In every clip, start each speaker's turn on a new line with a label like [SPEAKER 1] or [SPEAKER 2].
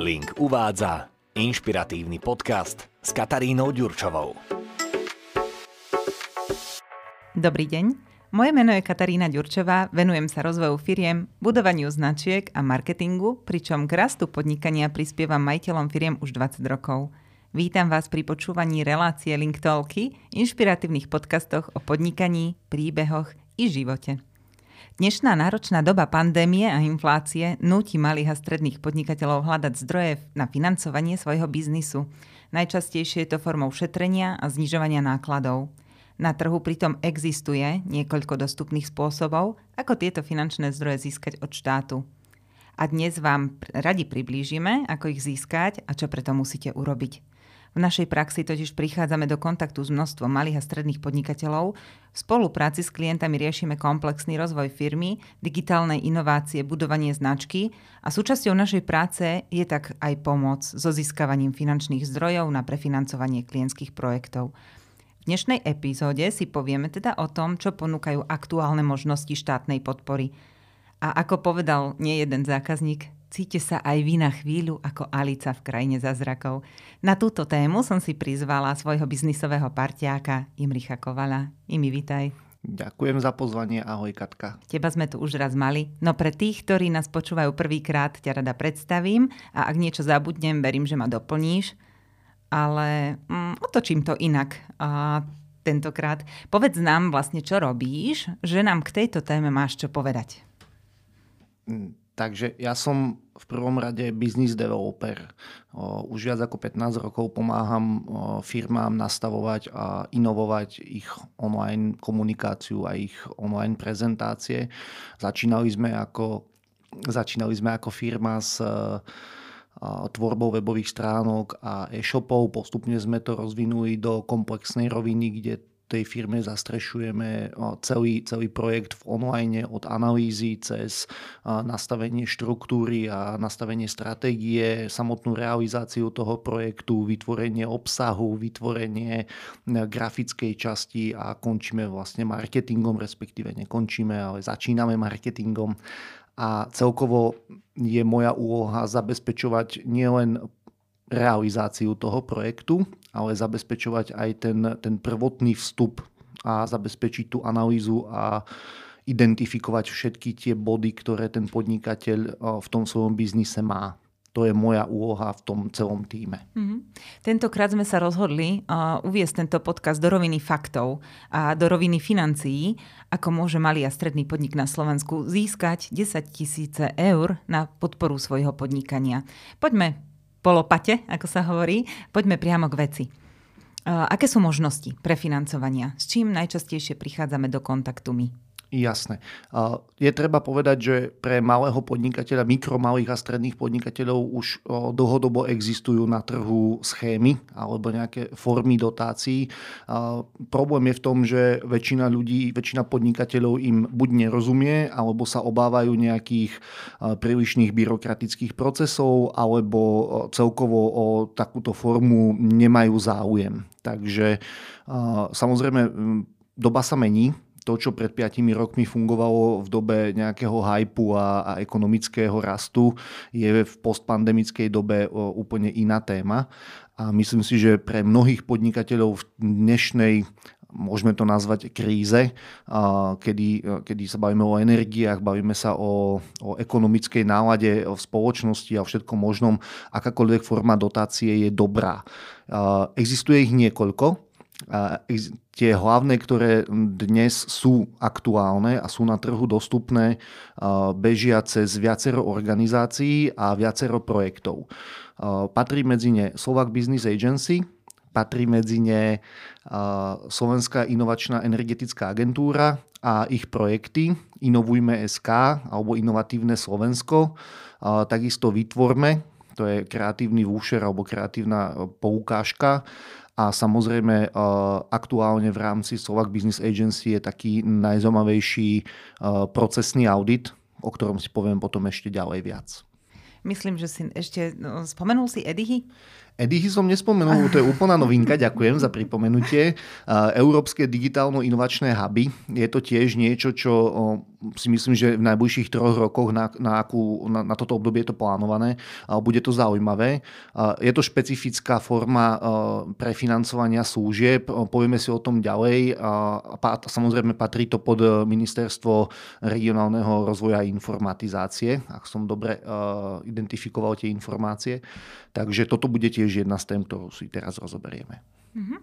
[SPEAKER 1] Link uvádza inšpiratívny podcast s Katarínou Ďurčovou.
[SPEAKER 2] Dobrý deň, moje meno je Katarína Ďurčová, venujem sa rozvoju firiem, budovaniu značiek a marketingu, pričom k rastu podnikania prispievam majiteľom firiem už 20 rokov. Vítam vás pri počúvaní relácie Link Talky, inšpiratívnych podcastoch o podnikaní, príbehoch i živote. Dnešná náročná doba pandémie a inflácie núti malých a stredných podnikateľov hľadať zdroje na financovanie svojho biznisu. Najčastejšie je to formou šetrenia a znižovania nákladov. Na trhu pritom existuje niekoľko dostupných spôsobov, ako tieto finančné zdroje získať od štátu. A dnes vám radi priblížime, ako ich získať a čo preto musíte urobiť. V našej praxi totiž prichádzame do kontaktu s množstvom malých a stredných podnikateľov. V spolupráci s klientami riešime komplexný rozvoj firmy, digitálne inovácie, budovanie značky a súčasťou našej práce je tak aj pomoc so získavaním finančných zdrojov na prefinancovanie klientských projektov. V dnešnej epizóde si povieme teda o tom, čo ponúkajú aktuálne možnosti štátnej podpory. A ako povedal nie jeden zákazník, Cíte sa aj vy na chvíľu ako Alica v krajine zázrakov. Na túto tému som si prizvala svojho biznisového partiáka Imricha Kovala. Imi, vitaj.
[SPEAKER 3] Ďakujem za pozvanie, ahoj Katka.
[SPEAKER 2] Teba sme tu už raz mali, no pre tých, ktorí nás počúvajú prvýkrát, ťa rada predstavím a ak niečo zabudnem, verím, že ma doplníš. Ale mm, otočím to inak. A tentokrát. Povedz nám vlastne, čo robíš, že nám k tejto téme máš čo povedať.
[SPEAKER 3] Takže ja som v prvom rade business developer. Už viac ako 15 rokov pomáham firmám nastavovať a inovovať ich online komunikáciu a ich online prezentácie. Začínali sme ako, začínali sme ako firma s tvorbou webových stránok a e-shopov. Postupne sme to rozvinuli do komplexnej roviny, kde tej firme zastrešujeme celý, celý projekt v online od analýzy cez nastavenie štruktúry a nastavenie stratégie, samotnú realizáciu toho projektu, vytvorenie obsahu, vytvorenie grafickej časti a končíme vlastne marketingom, respektíve nekončíme, ale začíname marketingom. A celkovo je moja úloha zabezpečovať nielen realizáciu toho projektu, ale zabezpečovať aj ten, ten prvotný vstup a zabezpečiť tú analýzu a identifikovať všetky tie body, ktoré ten podnikateľ v tom svojom biznise má. To je moja úloha v tom celom týme. Mm-hmm.
[SPEAKER 2] Tentokrát sme sa rozhodli uh, uviesť tento podcast do roviny faktov a do roviny financií, ako môže malý a stredný podnik na Slovensku získať 10 tisíce eur na podporu svojho podnikania. Poďme polopate, ako sa hovorí. Poďme priamo k veci. Aké sú možnosti pre financovania? S čím najčastejšie prichádzame do kontaktu my?
[SPEAKER 3] Jasné. Je treba povedať, že pre malého podnikateľa, mikro, malých a stredných podnikateľov už dlhodobo existujú na trhu schémy alebo nejaké formy dotácií. Problém je v tom, že väčšina ľudí, väčšina podnikateľov im buď nerozumie, alebo sa obávajú nejakých prílišných byrokratických procesov, alebo celkovo o takúto formu nemajú záujem. Takže samozrejme doba sa mení, to, čo pred 5 rokmi fungovalo v dobe nejakého hypu a, a ekonomického rastu, je v postpandemickej dobe úplne iná téma. A myslím si, že pre mnohých podnikateľov v dnešnej môžeme to nazvať kríze, kedy, kedy sa bavíme o energiách, bavíme sa o, o ekonomickej nálade v spoločnosti a všetkom možnom, akákoľvek forma dotácie je dobrá. Existuje ich niekoľko, tie hlavné, ktoré dnes sú aktuálne a sú na trhu dostupné, bežia cez viacero organizácií a viacero projektov. Patrí medzi ne Slovak Business Agency, patrí medzi ne Slovenská inovačná energetická agentúra a ich projekty Inovujme SK alebo Inovatívne Slovensko. Takisto Vytvorme, to je kreatívny vúšer alebo kreatívna poukážka a samozrejme eh, aktuálne v rámci Slovak Business Agency je taký najzaujímavejší eh, procesný audit, o ktorom si poviem potom ešte ďalej viac.
[SPEAKER 2] Myslím, že si ešte no, spomenul si Edihy?
[SPEAKER 3] Edihy som nespomenul, to je úplná novinka, ďakujem za pripomenutie. Európske digitálno-inovačné huby, je to tiež niečo, čo si myslím, že v najbližších troch rokoch na, na, akú, na, na toto obdobie je to plánované. Bude to zaujímavé. Je to špecifická forma prefinancovania služieb, povieme si o tom ďalej. Samozrejme patrí to pod ministerstvo regionálneho rozvoja a informatizácie, ak som dobre identifikoval tie informácie. Takže toto bude tiež jedna z tém, ktorú si teraz rozoberieme.
[SPEAKER 2] Mm-hmm.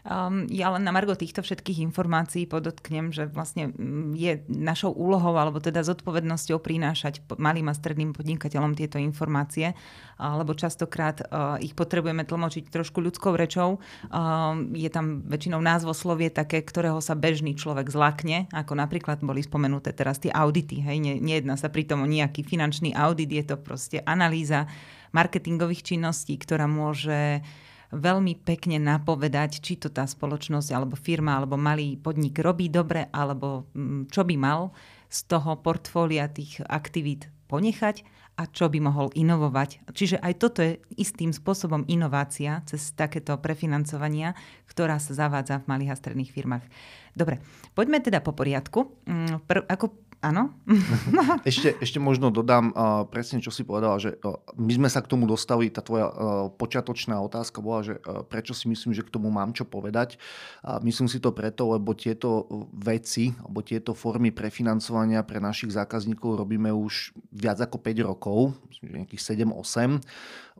[SPEAKER 2] Um, ja len na margo týchto všetkých informácií podotknem, že vlastne mm, je našou úlohou alebo teda zodpovednosťou prinášať malým a stredným podnikateľom tieto informácie, lebo častokrát uh, ich potrebujeme tlmočiť trošku ľudskou rečou. Uh, je tam väčšinou názvoslovie také, ktorého sa bežný človek zlakne, ako napríklad boli spomenuté teraz tie audity. Hej? Ne, nejedná sa pritom o nejaký finančný audit, je to proste analýza marketingových činností, ktorá môže veľmi pekne napovedať, či to tá spoločnosť alebo firma alebo malý podnik robí dobre, alebo mm, čo by mal z toho portfólia tých aktivít ponechať a čo by mohol inovovať. Čiže aj toto je istým spôsobom inovácia cez takéto prefinancovania, ktorá sa zavádza v malých a stredných firmách. Dobre, poďme teda po poriadku. Mm, Prv, ako Áno.
[SPEAKER 3] ešte, ešte možno dodám uh, presne, čo si povedala, že uh, my sme sa k tomu dostali, tá tvoja uh, počiatočná otázka bola, že uh, prečo si myslím, že k tomu mám čo povedať. Uh, myslím si to preto, lebo tieto veci, alebo tieto formy prefinancovania pre našich zákazníkov robíme už viac ako 5 rokov, myslím, že nejakých 7-8.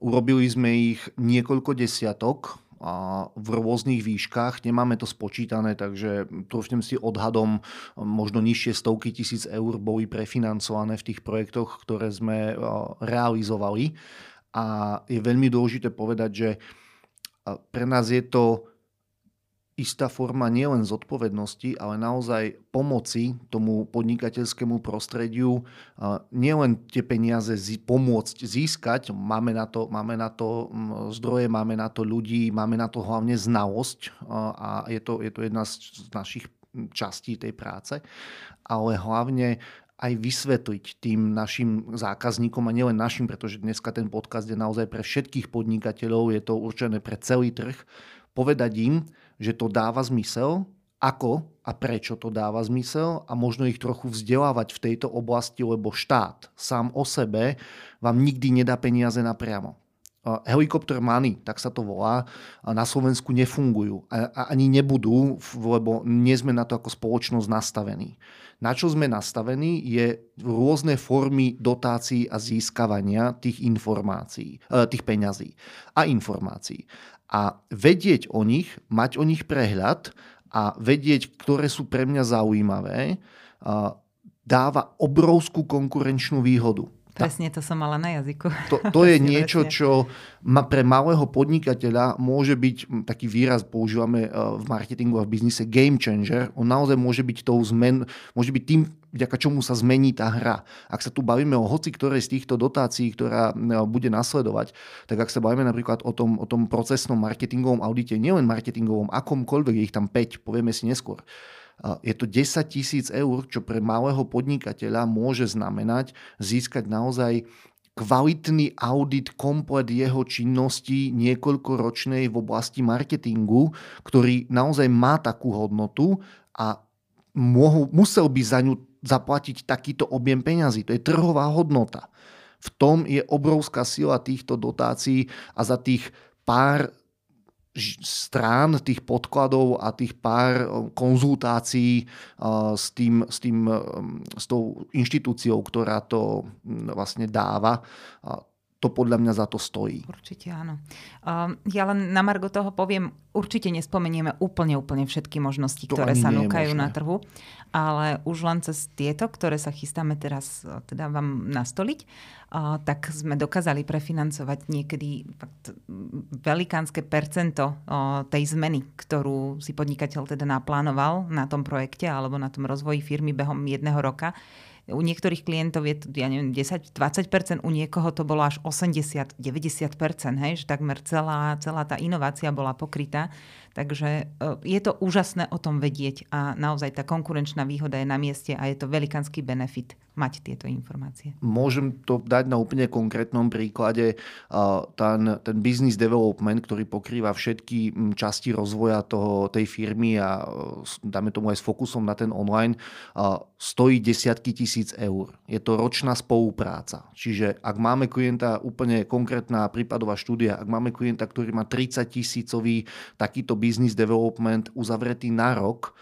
[SPEAKER 3] Urobili sme ich niekoľko desiatok, v rôznych výškach. Nemáme to spočítané, takže trúfnem si odhadom možno nižšie stovky tisíc eur boli prefinancované v tých projektoch, ktoré sme realizovali. A je veľmi dôležité povedať, že pre nás je to istá forma nielen zodpovednosti, ale naozaj pomoci tomu podnikateľskému prostrediu, nielen tie peniaze pomôcť získať, máme na, to, máme na to zdroje, máme na to ľudí, máme na to hlavne znalosť a je to, je to jedna z našich častí tej práce, ale hlavne aj vysvetliť tým našim zákazníkom a nielen našim, pretože dneska ten podcast je naozaj pre všetkých podnikateľov, je to určené pre celý trh, povedať im, že to dáva zmysel, ako a prečo to dáva zmysel a možno ich trochu vzdelávať v tejto oblasti, lebo štát sám o sebe vám nikdy nedá peniaze napriamo. Helikopter money, tak sa to volá, na Slovensku nefungujú a ani nebudú, lebo nie sme na to ako spoločnosť nastavení. Na čo sme nastavení je rôzne formy dotácií a získavania tých informácií, e, tých peňazí a informácií a vedieť o nich, mať o nich prehľad a vedieť, ktoré sú pre mňa zaujímavé, dáva obrovskú konkurenčnú výhodu.
[SPEAKER 2] Presne to som mala na jazyku.
[SPEAKER 3] To, to je niečo, čo ma pre malého podnikateľa môže byť, taký výraz používame e, v marketingu a v biznise, game changer. On naozaj môže byť tou zmen, môže byť tým, vďaka čomu sa zmení tá hra. Ak sa tu bavíme o hoci ktorej z týchto dotácií, ktorá e, bude nasledovať, tak ak sa bavíme napríklad o tom, o tom procesnom marketingovom audite, nielen marketingovom, akomkoľvek, je ich tam 5, povieme si neskôr, je to 10 tisíc eur, čo pre malého podnikateľa môže znamenať získať naozaj kvalitný audit komplet jeho činnosti niekoľkoročnej v oblasti marketingu, ktorý naozaj má takú hodnotu a mohol, musel by za ňu zaplatiť takýto objem peňazí. To je trhová hodnota. V tom je obrovská sila týchto dotácií a za tých pár strán, tých podkladov a tých pár konzultácií s, tým, s, tým, s tou inštitúciou, ktorá to vlastne dáva, to podľa mňa za to stojí.
[SPEAKER 2] Určite áno. Ja len na Margo toho poviem, určite nespomenieme úplne, úplne všetky možnosti, to ktoré sa núkajú na trhu, ale už len cez tieto, ktoré sa chystáme teraz teda vám nastoliť, tak sme dokázali prefinancovať niekedy velikánske percento tej zmeny, ktorú si podnikateľ teda naplánoval na tom projekte alebo na tom rozvoji firmy behom jedného roka. U niektorých klientov je to, ja neviem, 10-20%, u niekoho to bolo až 80-90%, hej, že takmer celá, celá tá inovácia bola pokrytá. Takže je to úžasné o tom vedieť a naozaj tá konkurenčná výhoda je na mieste a je to velikánsky benefit mať tieto informácie.
[SPEAKER 3] Môžem to dať na úplne konkrétnom príklade. Ten, ten business development, ktorý pokrýva všetky časti rozvoja toho, tej firmy a dáme tomu aj s fokusom na ten online, stojí desiatky tisíc eur. Je to ročná spolupráca. Čiže ak máme klienta, úplne konkrétna prípadová štúdia, ak máme klienta, ktorý má 30 tisícový takýto business development uzavretý na rok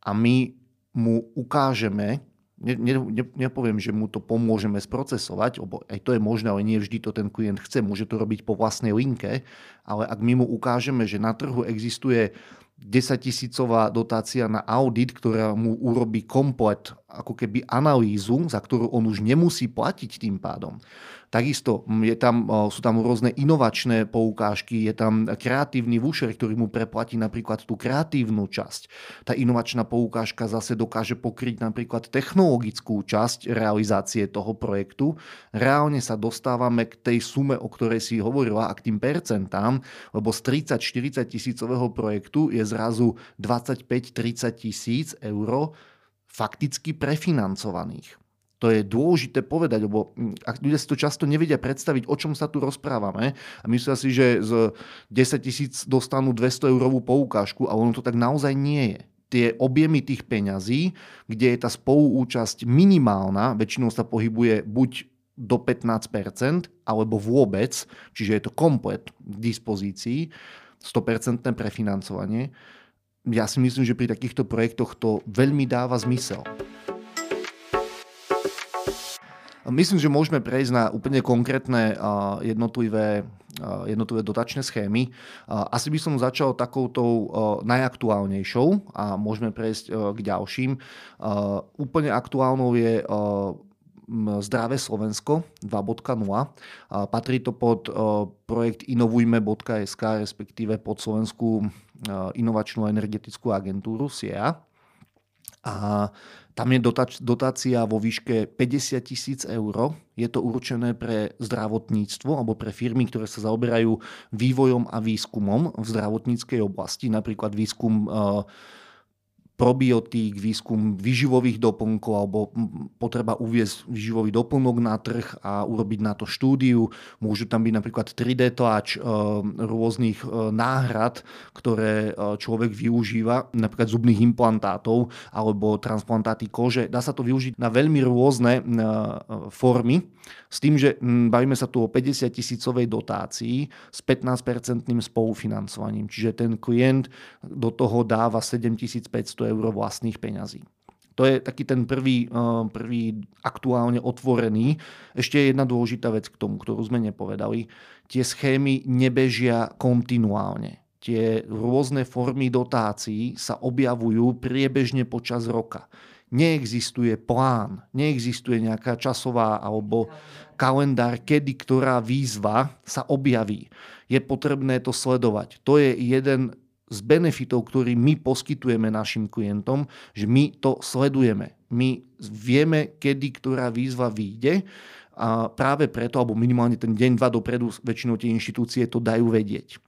[SPEAKER 3] a my mu ukážeme, ne, ne, nepoviem, že mu to pomôžeme sprocesovať, lebo aj to je možné, ale nie vždy to ten klient chce, môže to robiť po vlastnej linke, ale ak my mu ukážeme, že na trhu existuje 10 tisícová dotácia na audit, ktorá mu urobí komplet ako keby analýzu, za ktorú on už nemusí platiť tým pádom. Takisto je tam, sú tam rôzne inovačné poukážky, je tam kreatívny vúšer, ktorý mu preplatí napríklad tú kreatívnu časť. Tá inovačná poukážka zase dokáže pokryť napríklad technologickú časť realizácie toho projektu. Reálne sa dostávame k tej sume, o ktorej si hovorila, a k tým percentám, lebo z 30-40 tisícového projektu je zrazu 25-30 tisíc eur fakticky prefinancovaných. To je dôležité povedať, lebo hm, ak ľudia si to často nevedia predstaviť, o čom sa tu rozprávame a myslia si, že z 10 tisíc dostanú 200 eurovú poukážku a ono to tak naozaj nie je tie objemy tých peňazí, kde je tá spoluúčasť minimálna, väčšinou sa pohybuje buď do 15%, alebo vôbec, čiže je to komplet k dispozícii, 100% prefinancovanie. Ja si myslím, že pri takýchto projektoch to veľmi dáva zmysel. Myslím, že môžeme prejsť na úplne konkrétne jednotlivé, jednotlivé dotačné schémy. Asi by som začal takouto najaktuálnejšou a môžeme prejsť k ďalším. Úplne aktuálnou je Zdravé Slovensko 2.0. Patrí to pod projekt inovujme.sk, respektíve pod Slovenskú inovačnú energetickú agentúru SIEA. A tam je dotácia vo výške 50 tisíc eur. Je to určené pre zdravotníctvo alebo pre firmy, ktoré sa zaoberajú vývojom a výskumom v zdravotníckej oblasti, napríklad výskum probiotík, výskum výživových doplnkov alebo potreba uviezť výživový doplnok na trh a urobiť na to štúdiu. Môžu tam byť napríklad 3D tlač e, rôznych e, náhrad, ktoré e, človek využíva, napríklad zubných implantátov alebo transplantáty kože. Dá sa to využiť na veľmi rôzne formy s tým, že bavíme sa tu o 50 tisícovej dotácii s 15-percentným spolufinancovaním. Čiže ten klient do toho dáva 7500 eur vlastných peňazí. To je taký ten prvý, eh, prvý aktuálne otvorený. Ešte jedna dôležitá vec k tomu, ktorú sme nepovedali. Tie schémy nebežia kontinuálne. Tie rôzne formy dotácií sa objavujú priebežne počas roka. Neexistuje plán, neexistuje nejaká časová alebo kalendár, kedy ktorá výzva sa objaví. Je potrebné to sledovať. To je jeden z benefitov, ktorý my poskytujeme našim klientom, že my to sledujeme. My vieme, kedy ktorá výzva vyjde a práve preto, alebo minimálne ten deň, dva dopredu, väčšinou tie inštitúcie to dajú vedieť.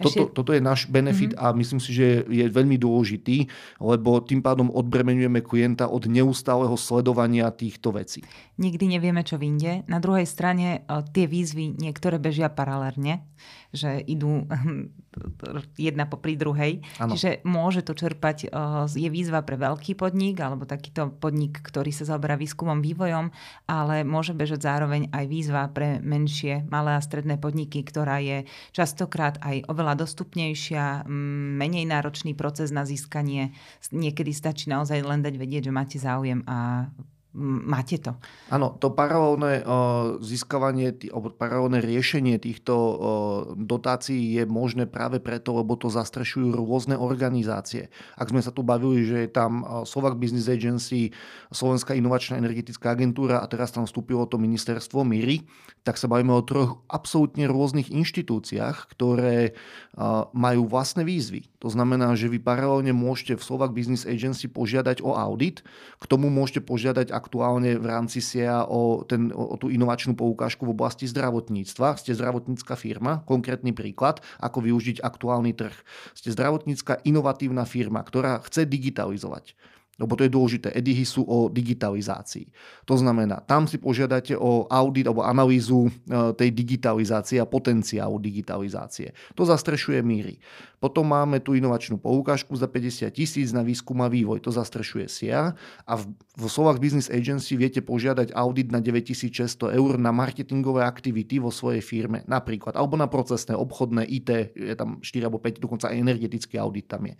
[SPEAKER 3] Toto, toto je náš benefit mm-hmm. a myslím si, že je veľmi dôležitý, lebo tým pádom odbremenujeme klienta od neustáleho sledovania týchto vecí.
[SPEAKER 2] Nikdy nevieme, čo vyjde. Na druhej strane tie výzvy niektoré bežia paralelne že idú jedna popri druhej. Ano. Čiže môže to čerpať, je výzva pre veľký podnik alebo takýto podnik, ktorý sa zaoberá výskumom, vývojom, ale môže bežať zároveň aj výzva pre menšie, malé a stredné podniky, ktorá je častokrát aj oveľa dostupnejšia, menej náročný proces na získanie. Niekedy stačí naozaj len dať vedieť, že máte záujem a Máte to?
[SPEAKER 3] Áno, to paralelné získavanie alebo paralelné riešenie týchto dotácií je možné práve preto, lebo to zastrešujú rôzne organizácie. Ak sme sa tu bavili, že je tam Slovak Business Agency, Slovenská inovačná energetická agentúra a teraz tam vstúpilo to ministerstvo MIRI, tak sa bavíme o troch absolútne rôznych inštitúciách, ktoré majú vlastné výzvy To znamená, že vy paralelne môžete v Slovak Business Agency požiadať o audit, k tomu môžete požiadať aktuálne v rámci SIA o, ten, o tú inovačnú poukážku v oblasti zdravotníctva. Ste zdravotnícka firma, konkrétny príklad, ako využiť aktuálny trh. Ste zdravotnícka inovatívna firma, ktorá chce digitalizovať lebo to je dôležité. Edihy sú o digitalizácii. To znamená, tam si požiadate o audit alebo analýzu e, tej digitalizácie a potenciálu digitalizácie. To zastrešuje míry. Potom máme tú inovačnú poukážku za 50 tisíc na výskum a vývoj. To zastrešuje SIA a v, v Slovak Business Agency viete požiadať audit na 9600 eur na marketingové aktivity vo svojej firme. Napríklad. Alebo na procesné, obchodné, IT, je tam 4 alebo 5, dokonca aj energetický audit tam je.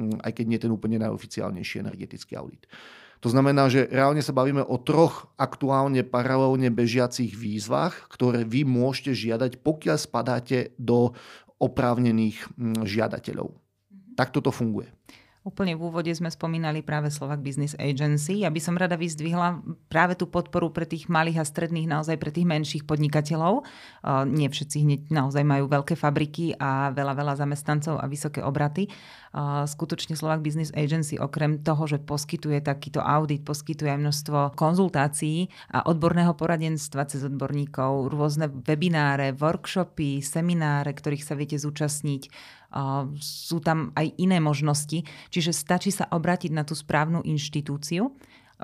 [SPEAKER 3] Mm, aj keď nie ten úplne najoficiálnejší energetický audit. To znamená, že reálne sa bavíme o troch aktuálne paralelne bežiacich výzvach, ktoré vy môžete žiadať, pokiaľ spadáte do oprávnených mm, žiadateľov. Mhm. Tak toto funguje.
[SPEAKER 2] Úplne v úvode sme spomínali práve Slovak Business Agency. Ja by som rada vyzdvihla práve tú podporu pre tých malých a stredných, naozaj pre tých menších podnikateľov. Nie všetci hneď naozaj majú veľké fabriky a veľa, veľa zamestnancov a vysoké obraty. Skutočne Slovak Business Agency okrem toho, že poskytuje takýto audit, poskytuje aj množstvo konzultácií a odborného poradenstva cez odborníkov, rôzne webináre, workshopy, semináre, ktorých sa viete zúčastniť sú tam aj iné možnosti, čiže stačí sa obrátiť na tú správnu inštitúciu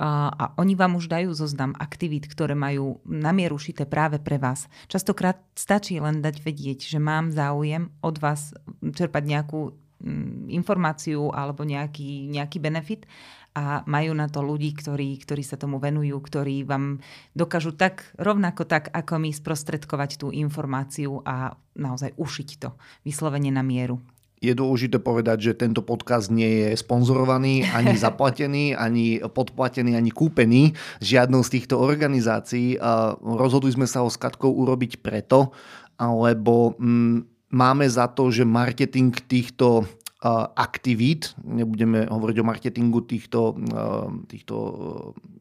[SPEAKER 2] a oni vám už dajú zoznam aktivít, ktoré majú namieru šité práve pre vás. Častokrát stačí len dať vedieť, že mám záujem od vás čerpať nejakú mm, informáciu alebo nejaký, nejaký benefit a majú na to ľudí, ktorí, ktorí sa tomu venujú, ktorí vám dokážu tak rovnako tak, ako my sprostredkovať tú informáciu a naozaj ušiť to vyslovene na mieru.
[SPEAKER 3] Je dôležité povedať, že tento podcast nie je sponzorovaný, ani zaplatený, ani podplatený, ani kúpený žiadnou z týchto organizácií. Rozhodli sme sa ho s Katkou urobiť preto, lebo mm, máme za to, že marketing týchto aktivít, nebudeme hovoriť o marketingu týchto, týchto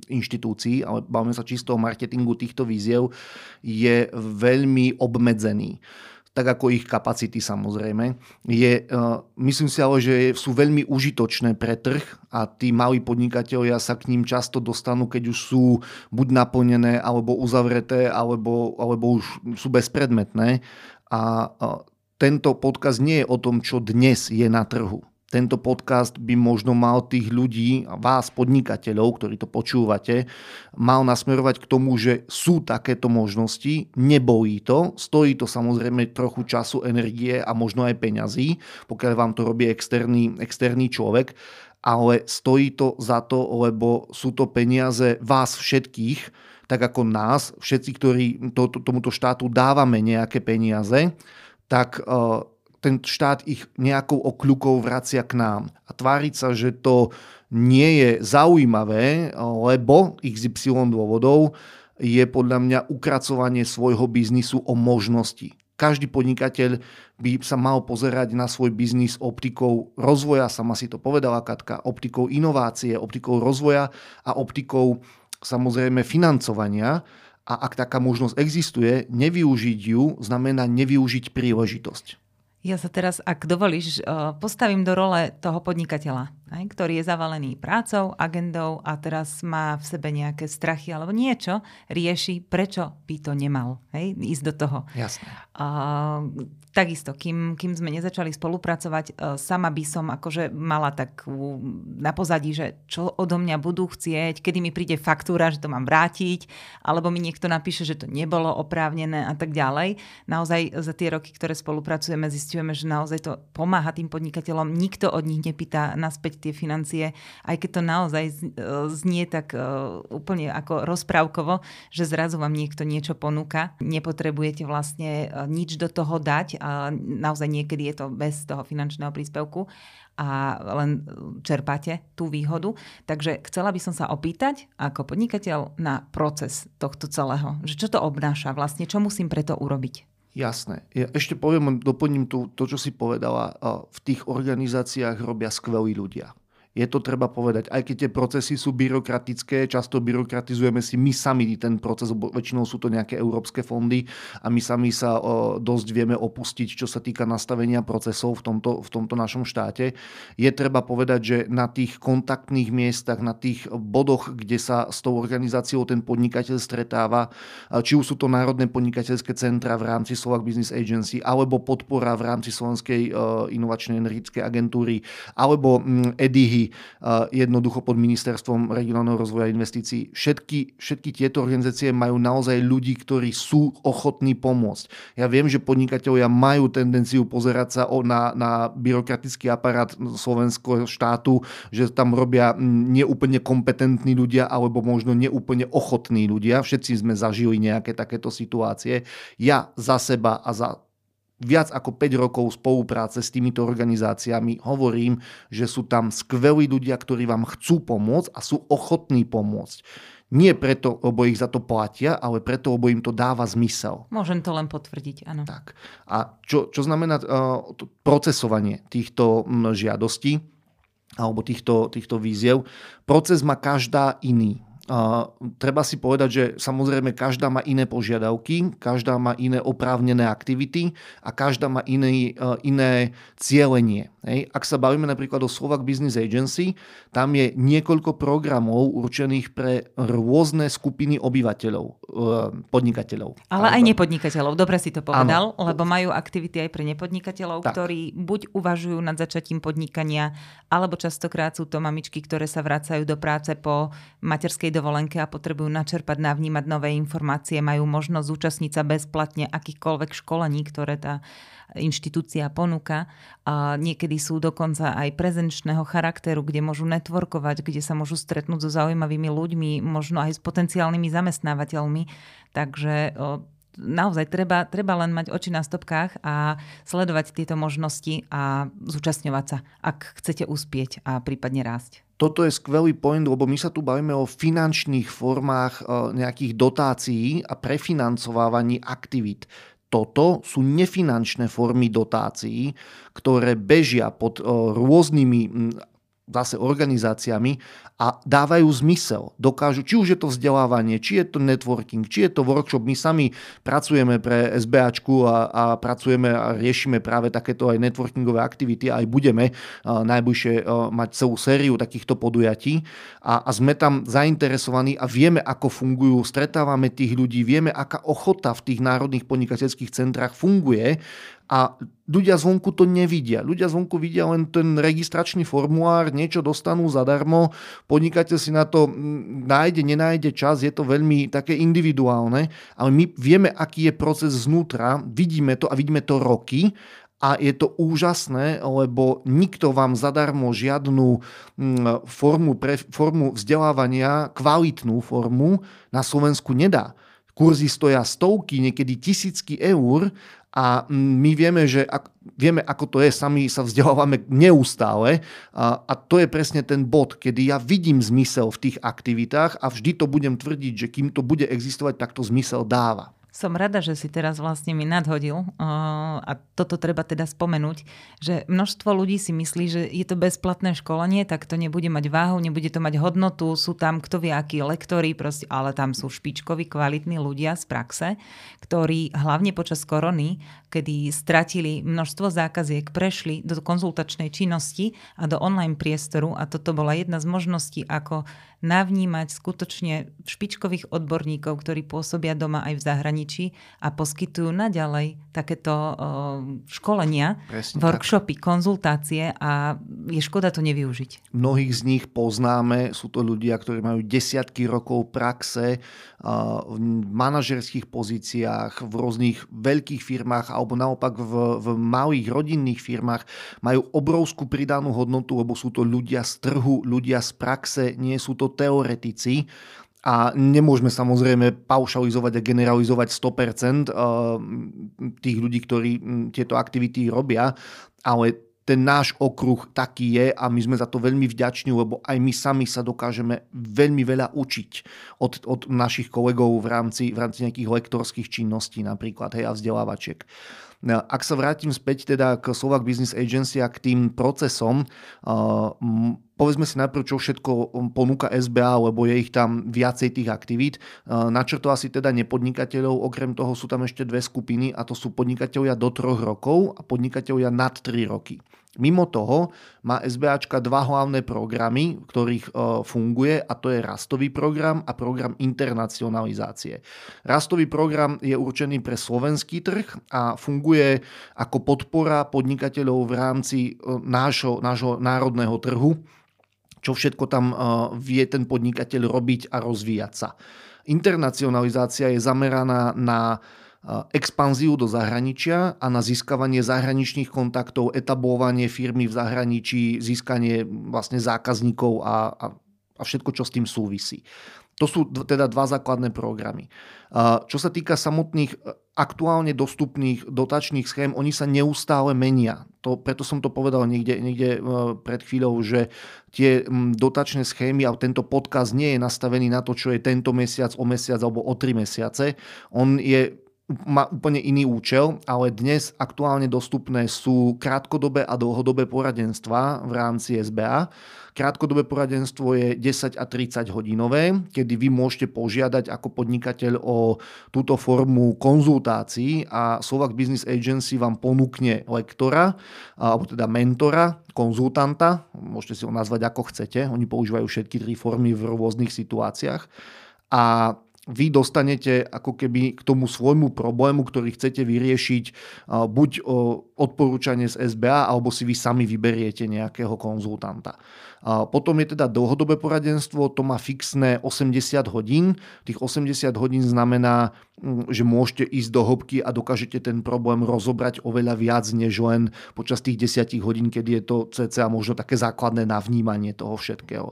[SPEAKER 3] inštitúcií, ale bavíme sa čisto o marketingu týchto víziev, je veľmi obmedzený tak ako ich kapacity samozrejme. Je, myslím si ale, že sú veľmi užitočné pre trh a tí malí podnikatelia sa k ním často dostanú, keď už sú buď naplnené, alebo uzavreté, alebo, alebo už sú bezpredmetné. A tento podcast nie je o tom, čo dnes je na trhu. Tento podcast by možno mal tých ľudí, vás podnikateľov, ktorí to počúvate, mal nasmerovať k tomu, že sú takéto možnosti, nebojí to, stojí to samozrejme trochu času, energie a možno aj peňazí, pokiaľ vám to robí externý, externý človek, ale stojí to za to, lebo sú to peniaze vás všetkých, tak ako nás, všetci, ktorí to, to, tomuto štátu dávame nejaké peniaze, tak eh, ten štát ich nejakou okľukou vracia k nám. A tváriť sa, že to nie je zaujímavé, lebo XY dôvodov je podľa mňa ukracovanie svojho biznisu o možnosti. Každý podnikateľ by sa mal pozerať na svoj biznis optikou rozvoja, sama si to povedala Katka, optikou inovácie, optikou rozvoja a optikou samozrejme financovania a ak taká možnosť existuje, nevyužiť ju znamená nevyužiť príležitosť.
[SPEAKER 2] Ja sa teraz, ak dovolíš, eh, postavím do role toho podnikateľa, ktorý je zavalený prácou, agendou a teraz má v sebe nejaké strachy alebo niečo, rieši, prečo by to nemal hej, ísť do toho.
[SPEAKER 3] Jasné.
[SPEAKER 2] Takisto, kým, kým sme nezačali spolupracovať, e, sama by som akože mala tak na pozadí, že čo odo mňa budú chcieť, kedy mi príde faktúra, že to mám vrátiť, alebo mi niekto napíše, že to nebolo oprávnené a tak ďalej. Naozaj za tie roky, ktoré spolupracujeme, zistujeme, že naozaj to pomáha tým podnikateľom. Nikto od nich nepýta naspäť tie financie, aj keď to naozaj e, znie tak e, úplne ako rozprávkovo, že zrazu vám niekto niečo ponúka. Nepotrebujete vlastne nič do toho dať a naozaj niekedy je to bez toho finančného príspevku a len čerpáte tú výhodu. Takže chcela by som sa opýtať ako podnikateľ na proces tohto celého. Že čo to obnáša vlastne, čo musím preto urobiť?
[SPEAKER 3] Jasné. Ja ešte poviem, doplním tu, to, čo si povedala. V tých organizáciách robia skvelí ľudia. Je to treba povedať. Aj keď tie procesy sú byrokratické, často byrokratizujeme si my sami ten proces, väčšinou sú to nejaké európske fondy a my sami sa dosť vieme opustiť, čo sa týka nastavenia procesov v tomto, v tomto našom štáte. Je treba povedať, že na tých kontaktných miestach, na tých bodoch, kde sa s tou organizáciou ten podnikateľ stretáva, či už sú to národné podnikateľské centra v rámci Slovak Business Agency, alebo podpora v rámci Slovenskej inovačnej energetickej agentúry, alebo mm, Jednoducho pod ministerstvom regionálneho rozvoja investícií. Všetky, všetky tieto organizácie majú naozaj ľudí, ktorí sú ochotní pomôcť. Ja viem, že podnikatelia majú tendenciu pozerať sa na, na byrokratický aparát slovenského štátu, že tam robia neúplne kompetentní ľudia alebo možno neúplne ochotní ľudia. Všetci sme zažili nejaké takéto situácie. Ja za seba a za viac ako 5 rokov spolupráce s týmito organizáciami hovorím, že sú tam skvelí ľudia, ktorí vám chcú pomôcť a sú ochotní pomôcť. Nie preto, lebo ich za to platia, ale preto, lebo im to dáva zmysel.
[SPEAKER 2] Môžem to len potvrdiť, áno.
[SPEAKER 3] Tak. A čo, čo znamená uh, procesovanie týchto žiadostí alebo týchto, týchto víziev? Proces má každá iný. Treba si povedať, že samozrejme každá má iné požiadavky, každá má iné oprávnené aktivity a každá má iné, uh, iné cieľenie. Hej. Ak sa bavíme napríklad o Slovak Business Agency, tam je niekoľko programov určených pre rôzne skupiny obyvateľov, uh, podnikateľov.
[SPEAKER 2] Ale aj nepodnikateľov, dobre si to povedal, ano. lebo majú aktivity aj pre nepodnikateľov, tak. ktorí buď uvažujú nad začatím podnikania, alebo častokrát sú to mamičky, ktoré sa vracajú do práce po materskej dovolenke a potrebujú načerpať, navnímať nové informácie, majú možnosť zúčastniť sa bezplatne akýchkoľvek školení, ktoré tá inštitúcia ponúka. Niekedy sú dokonca aj prezenčného charakteru, kde môžu networkovať, kde sa môžu stretnúť so zaujímavými ľuďmi, možno aj s potenciálnymi zamestnávateľmi. Takže naozaj treba, treba len mať oči na stopkách a sledovať tieto možnosti a zúčastňovať sa, ak chcete uspieť a prípadne rásť
[SPEAKER 3] toto je skvelý point, lebo my sa tu bavíme o finančných formách e, nejakých dotácií a prefinancovávaní aktivít. Toto sú nefinančné formy dotácií, ktoré bežia pod e, rôznymi zase organizáciami a dávajú zmysel. Dokážu, či už je to vzdelávanie, či je to networking, či je to workshop. My sami pracujeme pre SBAčku a, a pracujeme a riešime práve takéto aj networkingové aktivity a aj budeme a, najbližšie a, mať celú sériu takýchto podujatí a, a sme tam zainteresovaní a vieme, ako fungujú, stretávame tých ľudí, vieme, aká ochota v tých národných podnikateľských centrách funguje a ľudia zvonku to nevidia. Ľudia zvonku vidia len ten registračný formulár, niečo dostanú zadarmo, podnikateľ si na to nájde, nenájde čas, je to veľmi také individuálne, ale my vieme, aký je proces znútra, vidíme to a vidíme to roky a je to úžasné, lebo nikto vám zadarmo žiadnu formu, pre, formu vzdelávania, kvalitnú formu na Slovensku nedá. Kurzy stoja stovky, niekedy tisícky eur a my vieme, že ak, vieme, ako to je, sami sa vzdelávame neustále a, a to je presne ten bod, kedy ja vidím zmysel v tých aktivitách a vždy to budem tvrdiť, že kým to bude existovať, tak to zmysel dáva.
[SPEAKER 2] Som rada, že si teraz vlastne mi nadhodil a toto treba teda spomenúť, že množstvo ľudí si myslí, že je to bezplatné školenie, tak to nebude mať váhu, nebude to mať hodnotu, sú tam kto vie akí lektory, proste, ale tam sú špičkoví, kvalitní ľudia z praxe, ktorí hlavne počas korony, kedy stratili množstvo zákaziek, prešli do konzultačnej činnosti a do online priestoru a toto bola jedna z možností, ako navnímať skutočne špičkových odborníkov, ktorí pôsobia doma aj v zahraničí a poskytujú naďalej takéto školenia, Presne workshopy, tak. konzultácie a je škoda to nevyužiť.
[SPEAKER 3] Mnohých z nich poznáme, sú to ľudia, ktorí majú desiatky rokov praxe v manažerských pozíciách, v rôznych veľkých firmách alebo naopak v, v malých rodinných firmách majú obrovskú pridanú hodnotu, lebo sú to ľudia z trhu, ľudia z praxe, nie sú to teoretici. A nemôžeme samozrejme paušalizovať a generalizovať 100% tých ľudí, ktorí tieto aktivity robia, ale ten náš okruh taký je a my sme za to veľmi vďační, lebo aj my sami sa dokážeme veľmi veľa učiť od, od našich kolegov v rámci, v rámci nejakých lektorských činností napríklad hej, a vzdelávačiek. No, ak sa vrátim späť teda k Slovak Business Agency a k tým procesom, povedzme si najprv, čo všetko ponúka SBA, lebo je ich tam viacej tých aktivít. Načrto asi teda nepodnikateľov, okrem toho sú tam ešte dve skupiny a to sú podnikatelia do troch rokov a podnikatelia nad 3 roky. Mimo toho má SBAčka dva hlavné programy, v ktorých e, funguje a to je rastový program a program internacionalizácie. Rastový program je určený pre slovenský trh a funguje ako podpora podnikateľov v rámci e, nášho, nášho národného trhu, čo všetko tam e, vie ten podnikateľ robiť a rozvíjať sa. Internacionalizácia je zameraná na expanziu do zahraničia a na získavanie zahraničných kontaktov, etablovanie firmy v zahraničí, získanie vlastne zákazníkov a, a, a všetko, čo s tým súvisí. To sú teda dva základné programy. Čo sa týka samotných e, aktuálne dostupných dotačných schém, oni sa neustále menia. To, preto som to povedal niekde, niekde e, pred chvíľou, že tie dotačné schémy a tento podkaz nie je nastavený na to, čo je tento mesiac, o mesiac alebo o tri mesiace. On je má úplne iný účel, ale dnes aktuálne dostupné sú krátkodobé a dlhodobé poradenstva v rámci SBA. Krátkodobé poradenstvo je 10 a 30 hodinové, kedy vy môžete požiadať ako podnikateľ o túto formu konzultácií a Slovak Business Agency vám ponúkne lektora, alebo teda mentora, konzultanta, môžete si ho nazvať ako chcete, oni používajú všetky tri formy v rôznych situáciách. A vy dostanete ako keby k tomu svojmu problému, ktorý chcete vyriešiť, buď odporúčanie z SBA, alebo si vy sami vyberiete nejakého konzultanta. Potom je teda dlhodobé poradenstvo, to má fixné 80 hodín. Tých 80 hodín znamená, že môžete ísť do hĺbky a dokážete ten problém rozobrať oveľa viac, než len počas tých 10 hodín, kedy je to cca možno také základné navnímanie toho všetkého.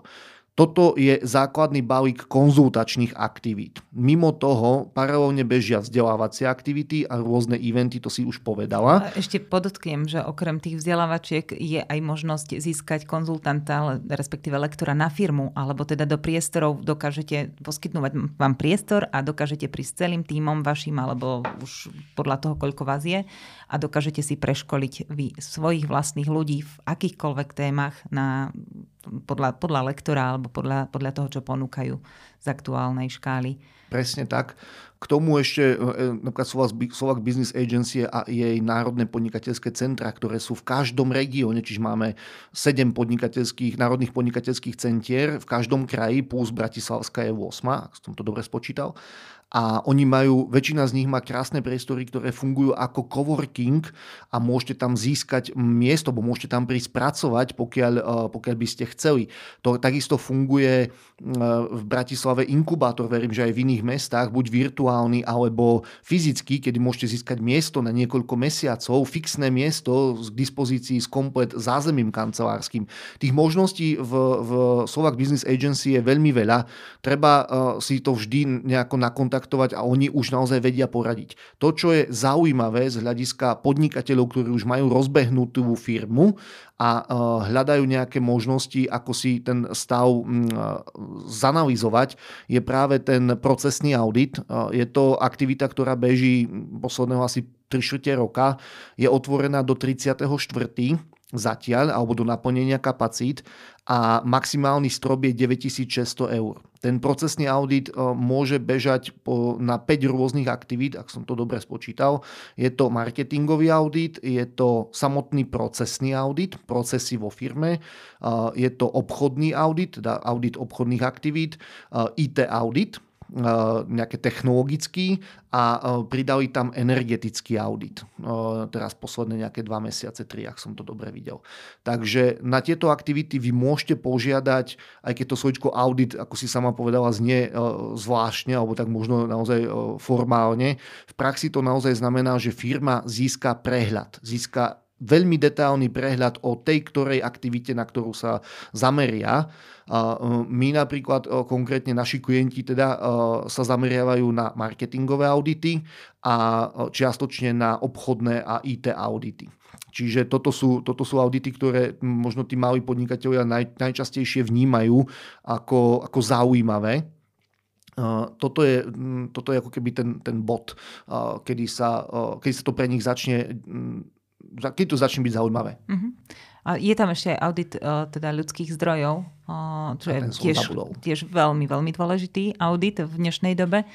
[SPEAKER 3] Toto je základný balík konzultačných aktivít. Mimo toho paralelne bežia vzdelávacie aktivity a rôzne eventy, to si už povedala.
[SPEAKER 2] Ešte podotknem, že okrem tých vzdelávačiek je aj možnosť získať konzultanta, respektíve lektora na firmu, alebo teda do priestorov dokážete poskytnúť vám priestor a dokážete prísť celým týmom vašim, alebo už podľa toho, koľko vás je a dokážete si preškoliť vy svojich vlastných ľudí v akýchkoľvek témach na podľa, podľa lektora alebo podľa, podľa toho, čo ponúkajú z aktuálnej škály.
[SPEAKER 3] Presne tak. K tomu ešte e, e, napríklad Slovak Business Agency a jej národné podnikateľské centra, ktoré sú v každom regióne, čiže máme 7 podnikateľských, národných podnikateľských centier v každom kraji, plus Bratislavská je 8, ak som to dobre spočítal a oni majú, väčšina z nich má krásne priestory, ktoré fungujú ako coworking a môžete tam získať miesto, bo môžete tam prísť pracovať, pokiaľ, e, pokiaľ by ste chceli. To takisto funguje e, v Bratislave inkubátor, verím, že aj v iných mestách, buď virtuálny alebo fyzický, kedy môžete získať miesto na niekoľko mesiacov, fixné miesto k dispozícii s komplet zázemím kancelárským. Tých možností v, v Slovak Business Agency je veľmi veľa. Treba uh, si to vždy nejako nakontaktovať kontaktovať a oni už naozaj vedia poradiť. To, čo je zaujímavé z hľadiska podnikateľov, ktorí už majú rozbehnutú firmu a e, hľadajú nejaké možnosti, ako si ten stav e, zanalizovať, je práve ten procesný audit. E, je to aktivita, ktorá beží posledného asi 3 čtvrte roka, je otvorená do 34 zatiaľ alebo do naplnenia kapacít a maximálny strop je 9600 eur. Ten procesný audit e, môže bežať na 5 rôznych aktivít, ak som to dobre spočítal. Je to marketingový audit, je to samotný procesný audit, procesy vo firme, e, je to obchodný audit, teda audit obchodných aktivít, e, IT audit, nejaké technologický a eh, pridali tam energetický audit. Eh, teraz posledné nejaké dva mesiace, tri, ak som to dobre videl. Takže na tieto aktivity vy môžete požiadať, aj keď to slovičko audit, ako si sama povedala, znie zvláštne, alebo tak možno naozaj formálne. V praxi to naozaj znamená, že firma získa prehľad, získa veľmi detailný prehľad o tej ktorej aktivite, na ktorú sa zameria e, my napríklad e, konkrétne naši klienti teda e, sa zameriavajú na marketingové audity a čiastočne na obchodné a IT audity. Čiže toto sú, toto sú audity, ktoré možno tí malí podnikatelia naj, najčastejšie vnímajú ako, ako zaujímavé. Toto je, toto je ako keby ten, ten bod, kedy sa, kedy sa to pre nich začne, keď to začne byť zaujímavé.
[SPEAKER 2] Uh-huh. A je tam ešte aj audit teda ľudských zdrojov, čo je tiež, tiež veľmi, veľmi dôležitý audit v dnešnej dobe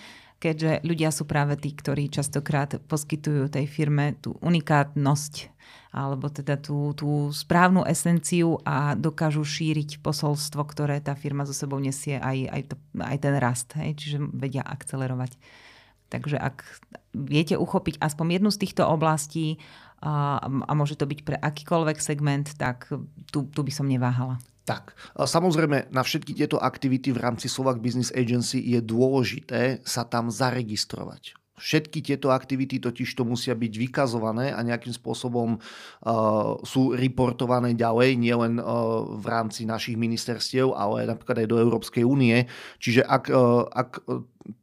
[SPEAKER 2] keďže ľudia sú práve tí, ktorí častokrát poskytujú tej firme tú unikátnosť alebo teda tú, tú správnu esenciu a dokážu šíriť posolstvo, ktoré tá firma so sebou nesie aj, aj, to, aj ten rast. Hej? Čiže vedia akcelerovať. Takže ak viete uchopiť aspoň jednu z týchto oblastí a, a môže to byť pre akýkoľvek segment, tak tu, tu by som neváhala.
[SPEAKER 3] Tak, samozrejme na všetky tieto aktivity v rámci Slovak Business Agency je dôležité sa tam zaregistrovať. Všetky tieto aktivity totiž to musia byť vykazované a nejakým spôsobom uh, sú reportované ďalej, nielen uh, v rámci našich ministerstiev, ale napríklad aj do Európskej únie. Čiže ak, uh, ak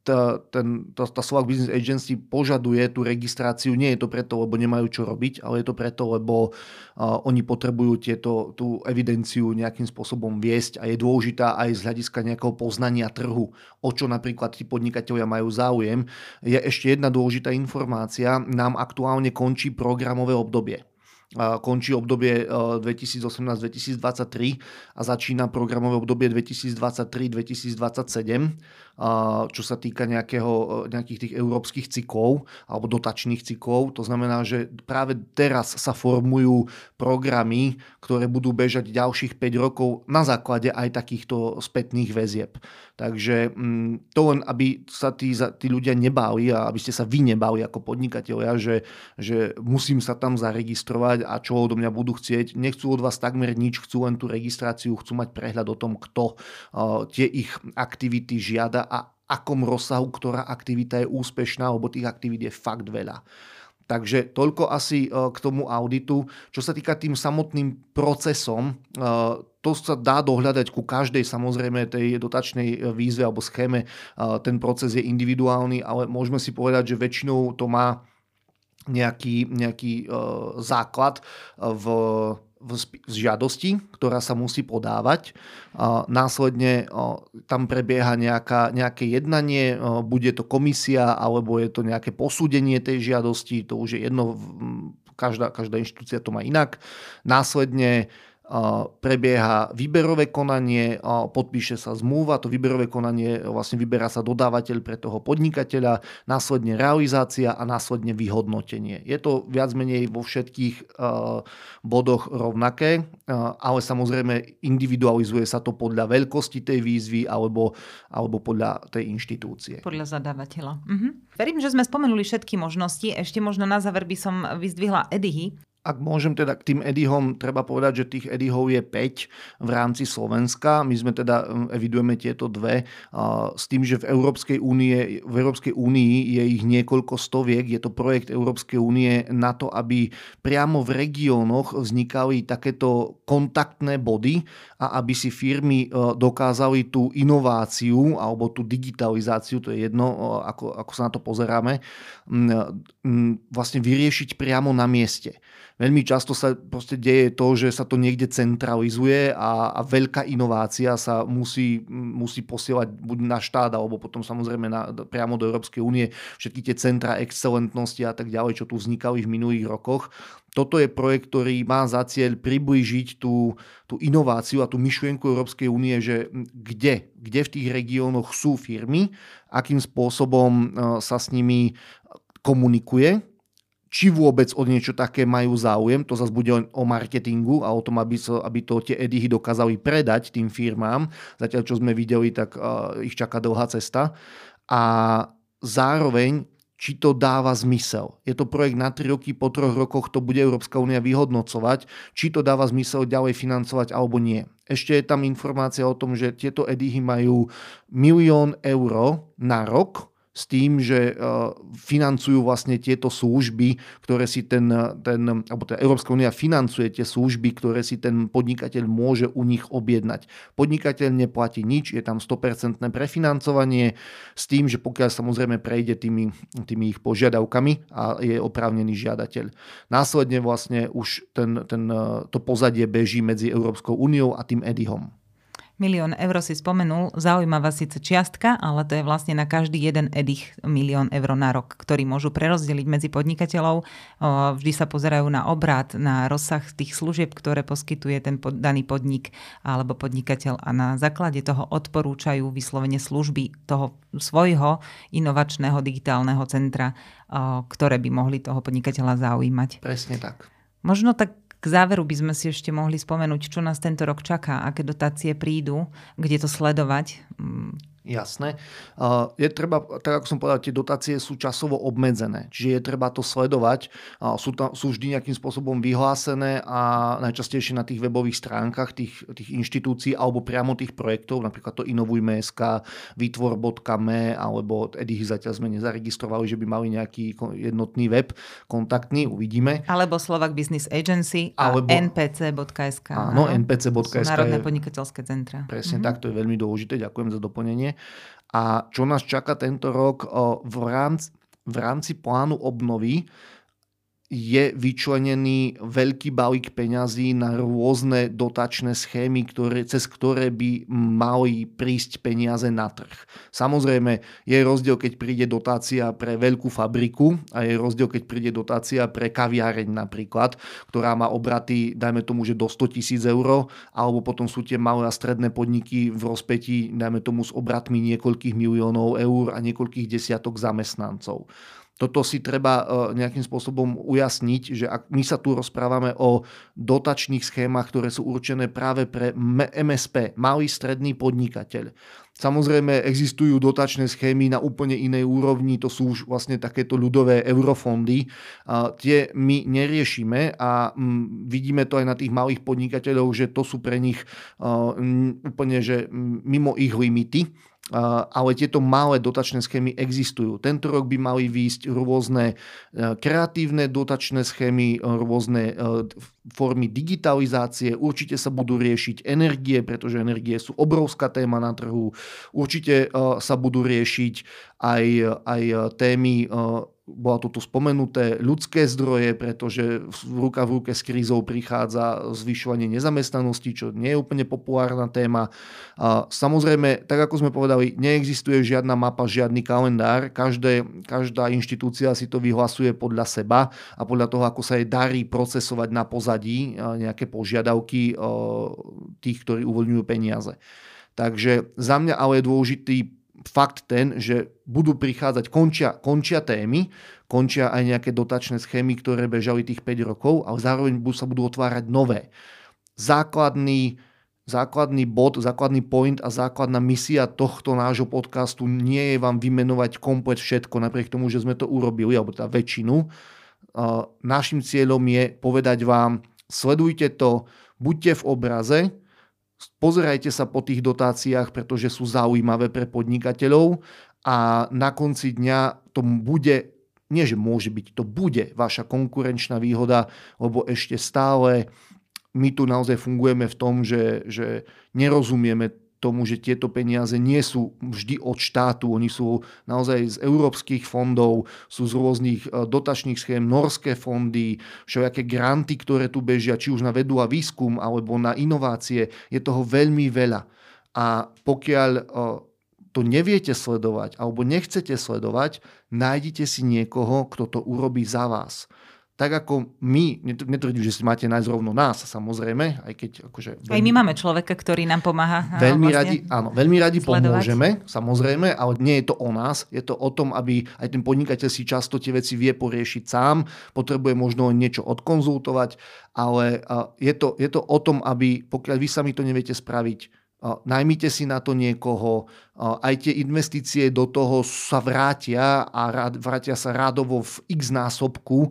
[SPEAKER 3] tá, ten, tá, tá Slovak Business Agency požaduje tú registráciu, nie je to preto, lebo nemajú čo robiť, ale je to preto, lebo uh, oni potrebujú tieto, tú evidenciu nejakým spôsobom viesť a je dôležitá aj z hľadiska nejakého poznania trhu, o čo napríklad tí podnikatelia majú záujem. Je ešte jedna dôležitá informácia, nám aktuálne končí programové obdobie končí obdobie 2018-2023 a začína programové obdobie 2023-2027 čo sa týka nejakého, nejakých tých európskych cyklov alebo dotačných cyklov. To znamená, že práve teraz sa formujú programy, ktoré budú bežať ďalších 5 rokov na základe aj takýchto spätných väzieb. Takže mm, to len, aby sa tí, tí ľudia nebáli a aby ste sa vy nebáli ako podnikatelia, že, že musím sa tam zaregistrovať a čo odo mňa budú chcieť. Nechcú od vás takmer nič, chcú len tú registráciu, chcú mať prehľad o tom, kto uh, tie ich aktivity žiada a akom rozsahu ktorá aktivita je úspešná, lebo tých aktivít je fakt veľa. Takže toľko asi e, k tomu auditu. Čo sa týka tým samotným procesom, e, to sa dá dohľadať ku každej samozrejme tej dotačnej výzve alebo schéme. Ten proces je individuálny, ale môžeme si povedať, že väčšinou to má nejaký, nejaký základ v v žiadosti, ktorá sa musí podávať. Následne tam prebieha nejaká, nejaké jednanie, bude to komisia alebo je to nejaké posúdenie tej žiadosti, to už je jedno, každá, každá inštitúcia to má inak. Následne prebieha výberové konanie, podpíše sa zmluva, to výberové konanie vlastne vyberá sa dodávateľ pre toho podnikateľa, následne realizácia a následne vyhodnotenie. Je to viac menej vo všetkých bodoch rovnaké, ale samozrejme individualizuje sa to podľa veľkosti tej výzvy alebo, alebo podľa tej inštitúcie.
[SPEAKER 2] Podľa zadávateľa. Mhm. Verím, že sme spomenuli všetky možnosti. Ešte možno na záver by som vyzdvihla Edihy,
[SPEAKER 3] ak môžem teda k tým Edihom, treba povedať, že tých Edihov je 5 v rámci Slovenska. My sme teda um, evidujeme tieto dve s tým, že v Európskej, únie, v Európskej únii je ich niekoľko stoviek. Je to projekt Európskej únie na to, aby priamo v regiónoch vznikali takéto kontaktné body a aby si firmy uh, dokázali tú inováciu alebo tú digitalizáciu, to je jedno, uh, ako, ako sa na to pozeráme, vlastne vyriešiť priamo na mieste. Veľmi často sa proste deje to, že sa to niekde centralizuje a, a veľká inovácia sa musí, musí posielať buď na štát, alebo potom samozrejme na, priamo do Európskej únie. Všetky tie centra excelentnosti a tak ďalej, čo tu vznikali v minulých rokoch. Toto je projekt, ktorý má za cieľ priblížiť tú, tú inováciu a tú myšlienku Európskej únie, že kde, kde v tých regiónoch sú firmy, akým spôsobom e, sa s nimi komunikuje, či vôbec o niečo také majú záujem, to zase bude o marketingu a o tom, aby, so, aby to tie edihy dokázali predať tým firmám. Zatiaľ, čo sme videli, tak uh, ich čaká dlhá cesta. A zároveň, či to dáva zmysel. Je to projekt na 3 roky, po troch rokoch to bude Európska únia vyhodnocovať, či to dáva zmysel ďalej financovať alebo nie. Ešte je tam informácia o tom, že tieto edihy majú milión eur na rok, s tým, že e, financujú vlastne tieto služby, ktoré si ten, ten alebo teda Európska únia financuje tie služby, ktoré si ten podnikateľ môže u nich objednať. Podnikateľ neplatí nič, je tam 100% prefinancovanie s tým, že pokiaľ samozrejme prejde tými, tými ich požiadavkami a je oprávnený žiadateľ. Následne vlastne už ten, ten, to pozadie beží medzi Európskou úniou a tým EDIHom.
[SPEAKER 2] Milión eur si spomenul, zaujímavá síce čiastka, ale to je vlastne na každý jeden edich milión eur na rok, ktorý môžu prerozdeliť medzi podnikateľov. Vždy sa pozerajú na obrad, na rozsah tých služieb, ktoré poskytuje ten daný podnik alebo podnikateľ a na základe toho odporúčajú vyslovene služby toho svojho inovačného digitálneho centra, ktoré by mohli toho podnikateľa zaujímať.
[SPEAKER 3] Presne tak.
[SPEAKER 2] Možno tak k záveru by sme si ešte mohli spomenúť, čo nás tento rok čaká, aké dotácie prídu, kde to sledovať.
[SPEAKER 3] Jasné. Je treba, tak ako som povedal, tie dotácie sú časovo obmedzené, čiže je treba to sledovať. Sú, tam, sú vždy nejakým spôsobom vyhlásené a najčastejšie na tých webových stránkach tých, tých inštitúcií alebo priamo tých projektov, napríklad to Inovujme.sk, Vytvor.me alebo Edich zatiaľ sme nezaregistrovali, že by mali nejaký jednotný web kontaktný, uvidíme.
[SPEAKER 2] Alebo Slovak Business Agency a alebo, npc.sk.
[SPEAKER 3] Áno, npc.sk.
[SPEAKER 2] Národné podnikateľské centra.
[SPEAKER 3] Presne mm-hmm. tak, to je veľmi dôležité, ďakujem za doplnenie. A čo nás čaká tento rok v rámci, v rámci plánu obnovy, je vyčlenený veľký balík peňazí na rôzne dotačné schémy, ktoré, cez ktoré by mali prísť peniaze na trh. Samozrejme, je rozdiel, keď príde dotácia pre veľkú fabriku a je rozdiel, keď príde dotácia pre kaviareň napríklad, ktorá má obraty, dajme tomu, že do 100 tisíc eur, alebo potom sú tie malé a stredné podniky v rozpetí, dajme tomu, s obratmi niekoľkých miliónov eur a niekoľkých desiatok zamestnancov. Toto si treba e, nejakým spôsobom ujasniť, že ak my sa tu rozprávame o dotačných schémach, ktoré sú určené práve pre MSP, malý stredný podnikateľ. Samozrejme existujú dotačné schémy na úplne inej úrovni, to sú už vlastne takéto ľudové eurofondy. Tie my neriešime a vidíme to aj na tých malých podnikateľov, že to sú pre nich úplne že mimo ich limity ale tieto malé dotačné schémy existujú. Tento rok by mali výjsť rôzne e, kreatívne dotačné schémy, e, rôzne formy digitalizácie, určite sa budú riešiť energie, pretože energie sú obrovská téma na trhu, určite sa budú riešiť aj, aj témy bola tu tu spomenuté ľudské zdroje, pretože ruka v ruke s krízou prichádza zvyšovanie nezamestnanosti, čo nie je úplne populárna téma. A samozrejme, tak ako sme povedali, neexistuje žiadna mapa, žiadny kalendár. Každé, každá inštitúcia si to vyhlasuje podľa seba a podľa toho, ako sa jej darí procesovať na pozadí nejaké požiadavky tých, ktorí uvoľňujú peniaze. Takže za mňa ale je dôležitý fakt ten, že budú prichádzať, končia, končia témy, končia aj nejaké dotačné schémy, ktoré bežali tých 5 rokov, ale zároveň sa budú otvárať nové. Základný, základný bod, základný point a základná misia tohto nášho podcastu nie je vám vymenovať komplet všetko, napriek tomu, že sme to urobili, alebo teda väčšinu. Našim cieľom je povedať vám, sledujte to, buďte v obraze, Pozerajte sa po tých dotáciách, pretože sú zaujímavé pre podnikateľov a na konci dňa to bude, nie že môže byť, to bude vaša konkurenčná výhoda, lebo ešte stále my tu naozaj fungujeme v tom, že, že nerozumieme tomu, že tieto peniaze nie sú vždy od štátu, oni sú naozaj z európskych fondov, sú z rôznych e, dotačných schém, norské fondy, všelijaké granty, ktoré tu bežia, či už na vedu a výskum, alebo na inovácie, je toho veľmi veľa. A pokiaľ e, to neviete sledovať alebo nechcete sledovať, nájdite si niekoho, kto to urobí za vás tak ako my, netvrdím, že si máte nájsť rovno nás, samozrejme, aj keď akože...
[SPEAKER 2] Veľmi, aj my máme človeka, ktorý nám pomáha.
[SPEAKER 3] Veľmi vlastne radi, áno, veľmi radi sledovať. pomôžeme, samozrejme, ale nie je to o nás, je to o tom, aby aj ten podnikateľ si často tie veci vie poriešiť sám, potrebuje možno niečo odkonzultovať, ale je to, je to o tom, aby pokiaľ vy sami to neviete spraviť, najmite si na to niekoho, aj tie investície do toho sa vrátia a vrátia sa rádovo v x násobku,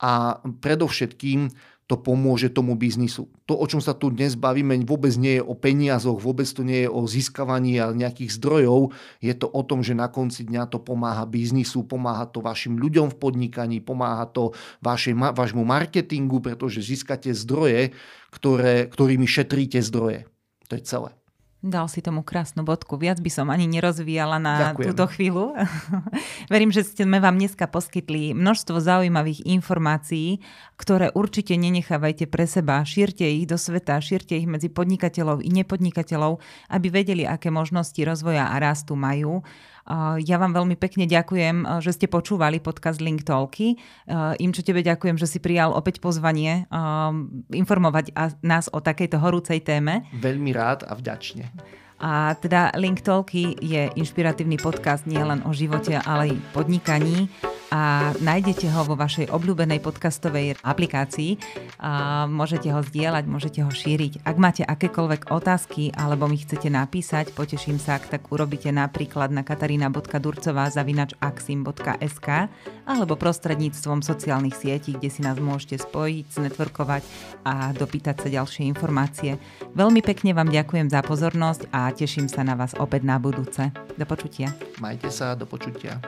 [SPEAKER 3] a predovšetkým to pomôže tomu biznisu. To, o čom sa tu dnes bavíme, vôbec nie je o peniazoch, vôbec to nie je o získavaní nejakých zdrojov, je to o tom, že na konci dňa to pomáha biznisu, pomáha to vašim ľuďom v podnikaní, pomáha to vašej, vašmu marketingu, pretože získate zdroje, ktoré, ktorými šetríte zdroje. To je celé.
[SPEAKER 2] Dal si tomu krásnu bodku. Viac by som ani nerozvíjala na
[SPEAKER 3] Ďakujem.
[SPEAKER 2] túto chvíľu. Verím, že sme vám dneska poskytli množstvo zaujímavých informácií, ktoré určite nenechávajte pre seba. Šírte ich do sveta, šírte ich medzi podnikateľov i nepodnikateľov, aby vedeli, aké možnosti rozvoja a rastu majú. Ja vám veľmi pekne ďakujem, že ste počúvali podcast Link Talky. Imčo, tebe ďakujem, že si prijal opäť pozvanie informovať nás o takejto horúcej téme.
[SPEAKER 3] Veľmi rád a vďačne.
[SPEAKER 2] A teda Link Talky je inšpiratívny podcast nielen o živote, ale aj podnikaní a nájdete ho vo vašej obľúbenej podcastovej aplikácii. A môžete ho zdieľať, môžete ho šíriť. Ak máte akékoľvek otázky alebo mi chcete napísať, poteším sa, ak tak urobíte napríklad na katarína.durcová zavinač axim.sk alebo prostredníctvom sociálnych sietí, kde si nás môžete spojiť, znetworkovať a dopýtať sa ďalšie informácie. Veľmi pekne vám ďakujem za pozornosť teším sa na vás opäť na budúce. Do počutia.
[SPEAKER 3] Majte sa, do počutia.